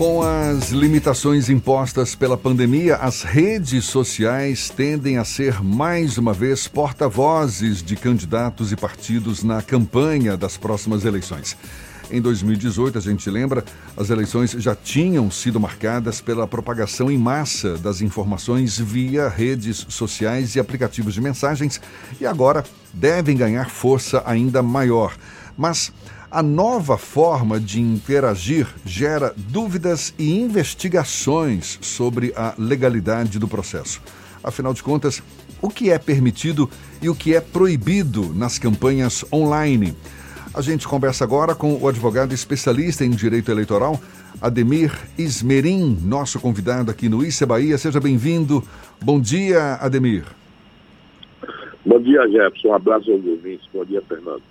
Com as limitações impostas pela pandemia, as redes sociais tendem a ser mais uma vez porta-vozes de candidatos e partidos na campanha das próximas eleições. Em 2018, a gente lembra, as eleições já tinham sido marcadas pela propagação em massa das informações via redes sociais e aplicativos de mensagens e agora devem ganhar força ainda maior. Mas a nova forma de interagir gera dúvidas e investigações sobre a legalidade do processo. Afinal de contas, o que é permitido e o que é proibido nas campanhas online? A gente conversa agora com o advogado especialista em direito eleitoral, Ademir Ismerim, nosso convidado aqui no Issa Bahia. Seja bem-vindo. Bom dia, Ademir. Bom dia, Jefferson. Um abraço aos ouvintes. Bom dia, Fernando.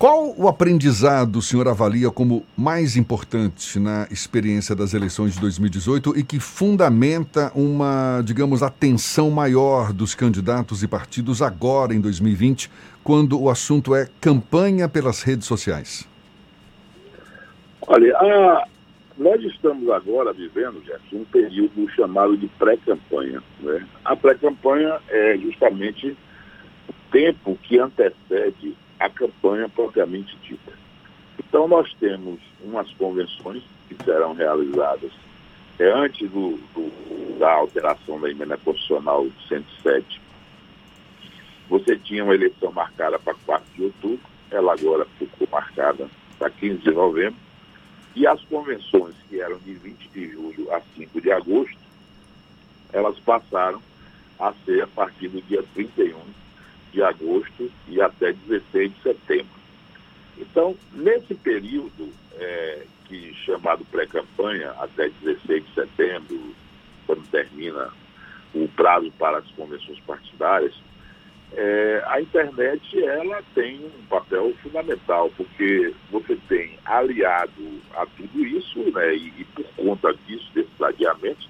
Qual o aprendizado o senhor avalia como mais importante na experiência das eleições de 2018 e que fundamenta uma, digamos, atenção maior dos candidatos e partidos agora em 2020, quando o assunto é campanha pelas redes sociais? Olha, a, nós estamos agora vivendo, Jefferson, um período chamado de pré-campanha. Né? A pré-campanha é justamente o tempo que antecede a campanha propriamente dita. Então, nós temos umas convenções que serão realizadas é, antes do, do, da alteração da emenda constitucional 107. Você tinha uma eleição marcada para 4 de outubro, ela agora ficou marcada para 15 de novembro, e as convenções que eram de 20 de julho a 5 de agosto, elas passaram a ser a partir do dia 31 de agosto e até 16 de setembro. Então, nesse período, é, que chamado pré-campanha, até 16 de setembro, quando termina o prazo para as convenções partidárias, é, a internet ela tem um papel fundamental, porque você tem aliado a tudo isso, né, e, e por conta disso, desses adiamentos,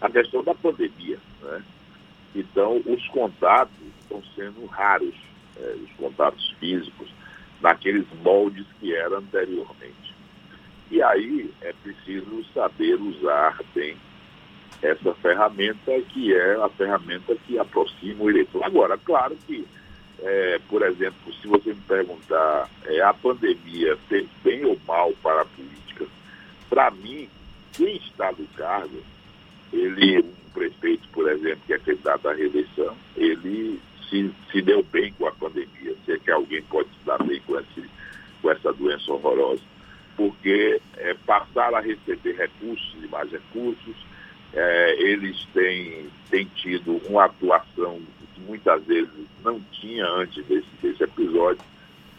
a questão da pandemia. Né? Então, os contatos estão sendo raros, é, os contatos físicos, naqueles moldes que eram anteriormente. E aí é preciso saber usar bem essa ferramenta que é a ferramenta que aproxima o eleitor. Agora, claro que, é, por exemplo, se você me perguntar, é, a pandemia fez bem ou mal para a política, para mim, quem está no cargo, ele, um prefeito, por exemplo, que é candidato à reeleição, ele se, se deu bem com a pandemia, se é que alguém pode se dar bem com, esse, com essa doença horrorosa, porque é, passaram a receber recursos e mais recursos, é, eles têm, têm tido uma atuação que muitas vezes não tinha antes desse, desse episódio.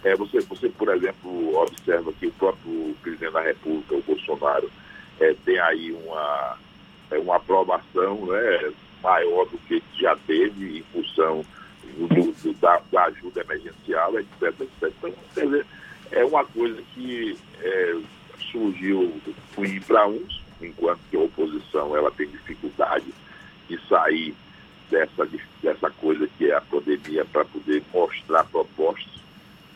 É, você, você, por exemplo, observa que o próprio presidente da República, o Bolsonaro, é, tem aí uma, uma aprovação né, maior do que já teve em função do, do, da, da, ajuda emergencial, etc, etc. Então, quer dizer, é uma coisa que é, surgiu ruim para uns, enquanto que a oposição ela tem dificuldade de sair dessa, dessa coisa que é a pandemia para poder mostrar propostas,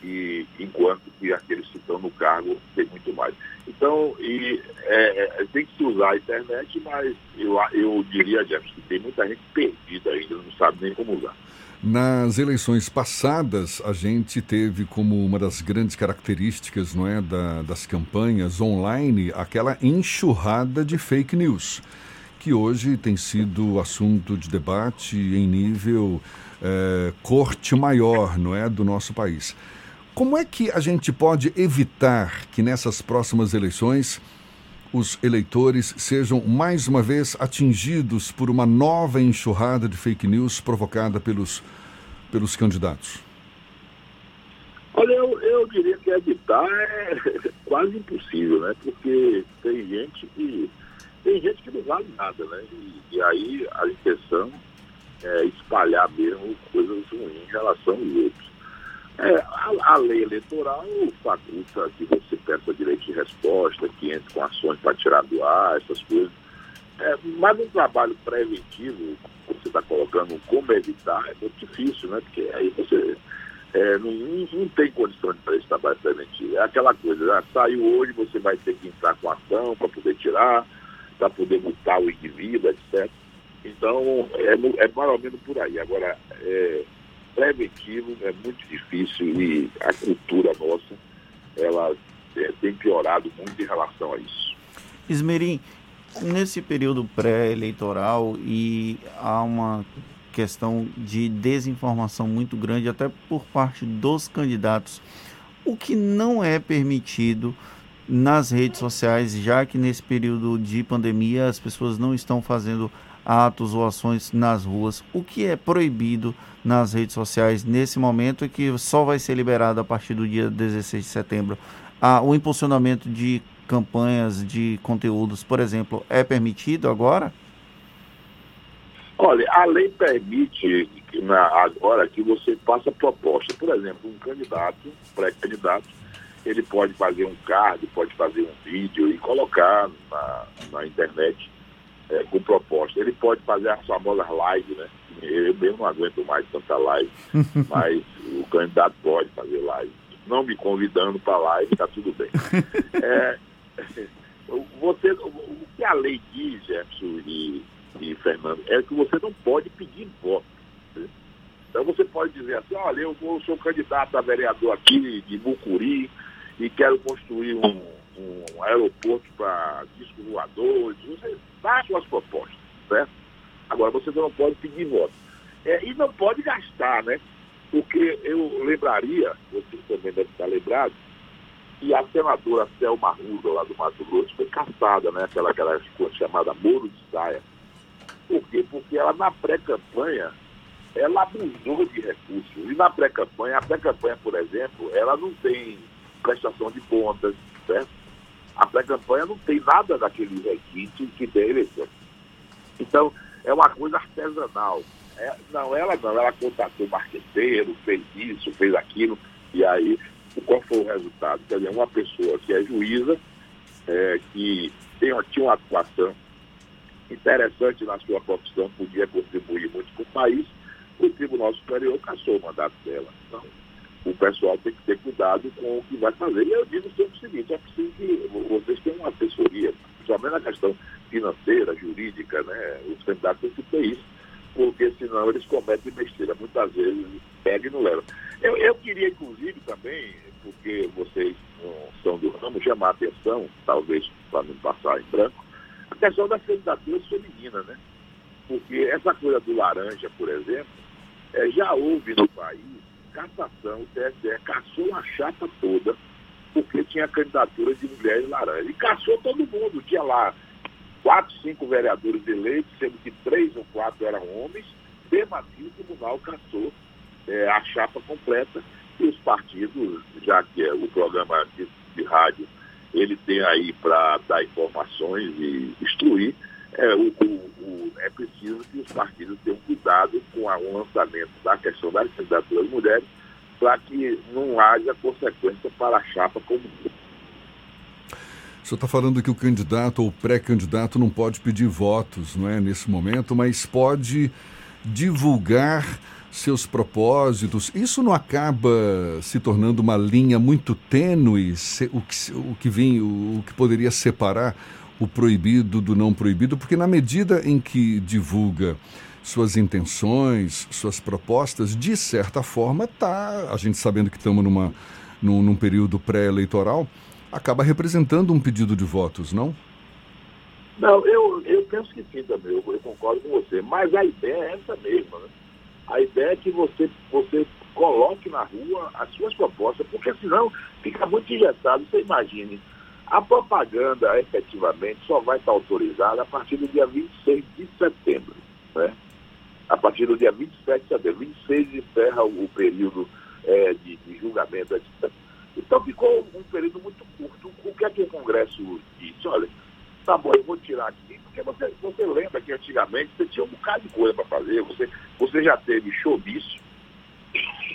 e enquanto que aqueles que estão no cargo tem muito mais. Então, e, é, é, tem que se usar a internet, mas eu, eu diria, Jefferson, que tem muita gente perdida ainda, não sabe nem como usar. Nas eleições passadas, a gente teve como uma das grandes características não é, da, das campanhas online aquela enxurrada de fake news, que hoje tem sido assunto de debate em nível é, corte maior não é, do nosso país. Como é que a gente pode evitar que nessas próximas eleições os eleitores sejam mais uma vez atingidos por uma nova enxurrada de fake news provocada pelos, pelos candidatos? Olha, eu, eu diria que evitar é quase impossível, né? Porque tem gente que tem gente que não vale nada, né? E, e aí a intenção é espalhar mesmo coisas ruins em relação aos outros. É, a, a, lei eleitoral faculta que você peça direito de resposta, que entre com ações para tirar do ar, essas coisas. É, mas um trabalho preventivo, você está colocando como evitar, é muito difícil, né? Porque aí você é, não, não, tem condição de fazer esse trabalho preventivo. É aquela coisa, né? saiu hoje, você vai ter que entrar com ação para poder tirar, para poder multar o indivíduo, etc. Então, é, é mais ou menos por aí. Agora, é, preventivo é muito difícil e a cultura nossa, ela é, tem piorado muito em relação a isso. Esmerim, nesse período pré-eleitoral e há uma questão de desinformação muito grande até por parte dos candidatos, o que não é permitido nas redes sociais, já que nesse período de pandemia as pessoas não estão fazendo atos ou ações nas ruas. O que é proibido nas redes sociais nesse momento é que só vai ser liberado a partir do dia 16 de setembro. Ah, o impulsionamento de campanhas de conteúdos, por exemplo, é permitido agora? Olha, a lei permite na, agora que você faça proposta. Por exemplo, um candidato, pré-candidato, ele pode fazer um card, pode fazer um vídeo e colocar na, na internet é, com proposta. Ele pode fazer as famosas lives, né? Eu mesmo não aguento mais tanta live, mas o candidato pode fazer live. Não me convidando para live, está tudo bem. É, você, o que a lei diz, Jefferson e, e Fernando, é que você não pode pedir voto. Né? Então você pode dizer assim, olha, eu, eu sou candidato a vereador aqui de Mucuri e quero construir um, um aeroporto para discos voadores, você dá suas propostas, certo? Agora você não pode pedir voto. É, e não pode gastar, né? Porque eu lembraria, vocês também devem estar lembrados, que a senadora Selma Ruda, lá do Mato Grosso, foi caçada, né? Aquela, aquela chamada Moro de Saia. Por quê? Porque ela, na pré-campanha, ela abusou de recursos. E na pré-campanha, a pré-campanha, por exemplo, ela não tem prestação de contas, certo? A pré-campanha não tem nada daquele requinte que tem eleição. Então, é uma coisa artesanal. É, não, ela não, ela contratou marqueteiro, fez isso, fez aquilo, e aí qual foi o resultado? Quer dizer, uma pessoa que é juíza, é, que tem, tinha uma atuação interessante na sua profissão, podia contribuir muito com o país, o Tribunal Superior cassou o mandato dela. Então, o pessoal tem que ter cuidado com o que vai fazer. E eu digo sempre o seguinte, é preciso que vocês tenham uma assessoria, principalmente na questão financeira, jurídica, né? Os candidatos têm que ter isso, porque senão eles cometem besteira. Muitas vezes pega e não leva. Eu, eu queria, inclusive, também, porque vocês são do ramo, chamar a atenção, talvez para não passar em branco, a questão das candidaturas femininas, né? Porque essa coisa do laranja, por exemplo, é, já houve no país cassação, o TSE caçou a chapa toda, porque tinha candidatura de mulheres laranja. E caçou todo mundo, tinha lá quatro, cinco vereadores eleitos, sendo que três ou quatro eram homens, mesmo o tribunal caçou é, a chapa completa. E os partidos, já que é o programa de, de rádio ele tem aí para dar informações e instruir, é, o, o, é preciso que os partidos tenham cuidado com o lançamento da questão das candidaturas mulheres para que não haja consequência para a chapa como o senhor está falando que o candidato ou pré-candidato não pode pedir votos, não é, nesse momento, mas pode divulgar seus propósitos. Isso não acaba se tornando uma linha muito tênue, o que, o que vem, o, o que poderia separar o proibido do não proibido, porque na medida em que divulga suas intenções, suas propostas, de certa forma, tá, a gente sabendo que estamos numa, num, num período pré-eleitoral, acaba representando um pedido de votos, não? Não, eu, eu penso que sim também, eu, eu concordo com você, mas a ideia é essa mesma, né? A ideia é que você, você coloque na rua as suas propostas, porque senão fica muito engessado. Você imagine, a propaganda efetivamente só vai estar autorizada a partir do dia 26 de setembro. Né? A partir do dia 27 de setembro. 26 encerra o período é, de, de julgamento, etc. Então ficou um período muito curto. O que é que o Congresso disse? Olha, tá bom, eu vou tirar aqui, porque você, você lembra que antigamente você tinha um bocado de coisa para fazer, você, você já teve showbiz,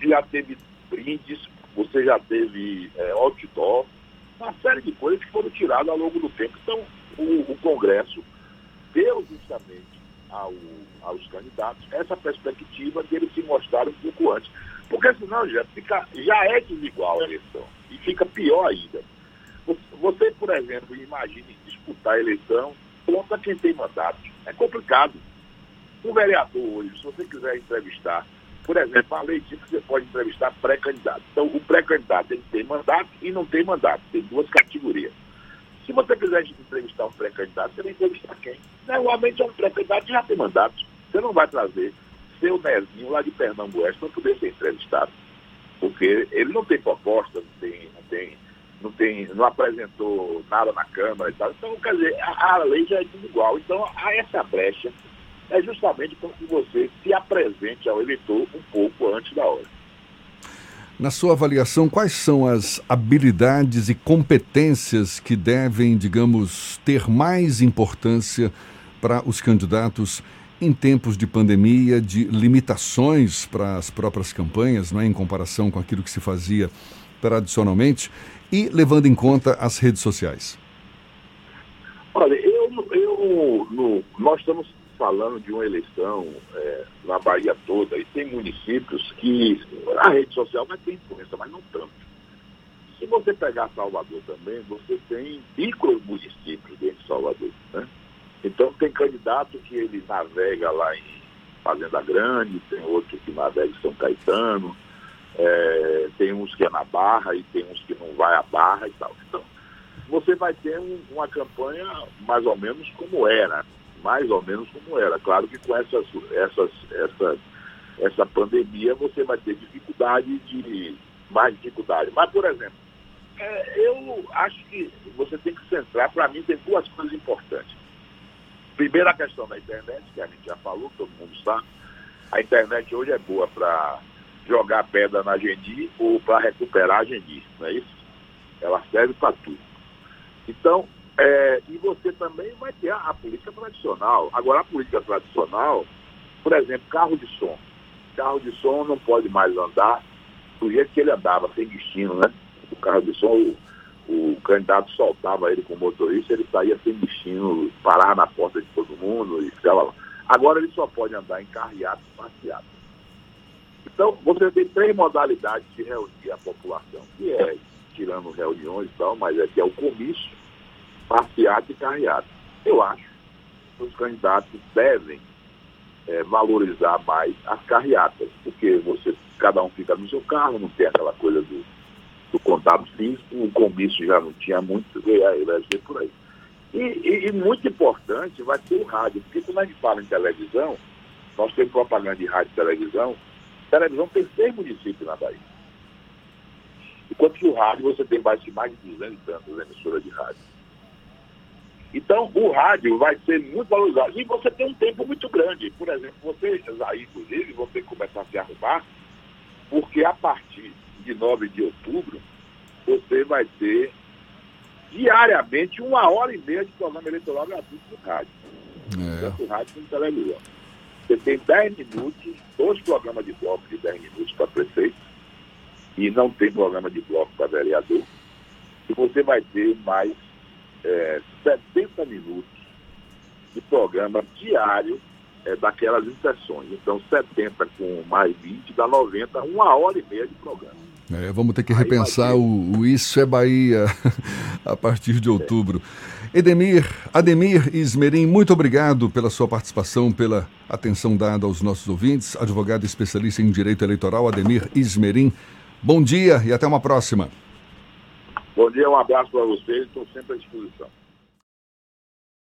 já teve brindes, você já teve é, outdoor, uma série de coisas que foram tiradas ao longo do tempo. Então, o, o Congresso deu justamente ao, aos candidatos essa perspectiva de eles se mostrarem um pouco antes. Porque senão já, fica, já é desigual a eleição. E fica pior ainda. Você, por exemplo, imagine disputar a eleição contra quem tem mandato. É complicado. Um vereador hoje, se você quiser entrevistar, por exemplo, a lei diz que você pode entrevistar pré-candidato. Então, o pré-candidato ele tem mandato e não tem mandato. Tem duas categorias. Se você quiser entrevistar um pré-candidato, você vai entrevistar quem? Normalmente é um pré-candidato que já tem mandato. Você não vai trazer seu Nezinho lá de Pernambuco para poder ser entrevistado. Porque ele não tem proposta, não tem, não tem, não tem, não apresentou nada na Câmara e tal. Então, quer dizer, a, a lei já é desigual. Então, há essa brecha é justamente para que você se apresente ao eleitor um pouco antes da hora. Na sua avaliação, quais são as habilidades e competências que devem, digamos, ter mais importância para os candidatos em tempos de pandemia, de limitações para as próprias campanhas, não é, em comparação com aquilo que se fazia tradicionalmente, e levando em conta as redes sociais? Olha, eu, eu no, nós estamos falando de uma eleição é, na Bahia toda, e tem municípios que a rede social vai ter influência, mas não tanto. Se você pegar Salvador também, você tem micro municípios dentro de Salvador. Né? Então tem candidato que ele navega lá em Fazenda Grande, tem outro que navega em São Caetano, é, tem uns que é na Barra e tem uns que não vai à Barra e tal. Então, você vai ter um, uma campanha mais ou menos como era mais ou menos como era. Claro que com essas, essas, essa, essa pandemia você vai ter dificuldade de. mais dificuldade. Mas, por exemplo, é, eu acho que você tem que centrar, para mim, tem duas coisas importantes. Primeiro a questão da internet, que a gente já falou, todo mundo sabe. A internet hoje é boa para jogar pedra na Geni ou para recuperar a Geni, não é isso? Ela serve para tudo. Então, é, e você também vai ter a, a, política tradicional. Agora, a política tradicional, por exemplo, carro de som. Carro de som não pode mais andar do jeito que ele andava, sem destino, né? O carro de som, o, o candidato soltava ele com o motorista, ele saía sem destino, parava na porta de todo mundo e ficava lá. Agora ele só pode andar em carreados passeados. Então, você tem três modalidades de reunir a população, que é tirando reuniões e tal, mas é que é o comício, passeata e carreata. Eu acho que os candidatos devem é, valorizar mais as carreatas, porque você, cada um fica no seu carro, não tem aquela coisa do, do contato físico, o comício já não tinha muito, e vai ser por aí. E, e, e, muito importante vai ser o rádio, porque quando a gente fala em televisão, nós temos propaganda de rádio e televisão, televisão tem seis municípios na Bahia. Enquanto que o rádio você tem mais de mais de 200 e tantas emissoras de rádio. Então, o rádio vai ser muito valorizado. E você tem um tempo muito grande. Por exemplo, você, aí, inclusive, você começar a se arrumar, porque a partir de 9 de outubro, você vai ter diariamente uma hora e meia de programa eleitoral gratuito no rádio. É. Tanto rádio como televisão. Você tem 10 minutos, dois programas de bloco de 10 minutos para prefeito, e não tem programa de bloco para vereador. E você vai ter mais é, 70 minutos de programa diário é, daquelas inserções. Então, 70 com mais 20 dá 90, uma hora e meia de programa. É, vamos ter que repensar o, o, Isso é Bahia a partir de outubro. É. Edemir, Ademir Ismerim, muito obrigado pela sua participação, pela atenção dada aos nossos ouvintes. Advogado especialista em direito eleitoral, Ademir Ismerim. Bom dia e até uma próxima. Bom dia, um abraço para vocês, estou sempre à disposição.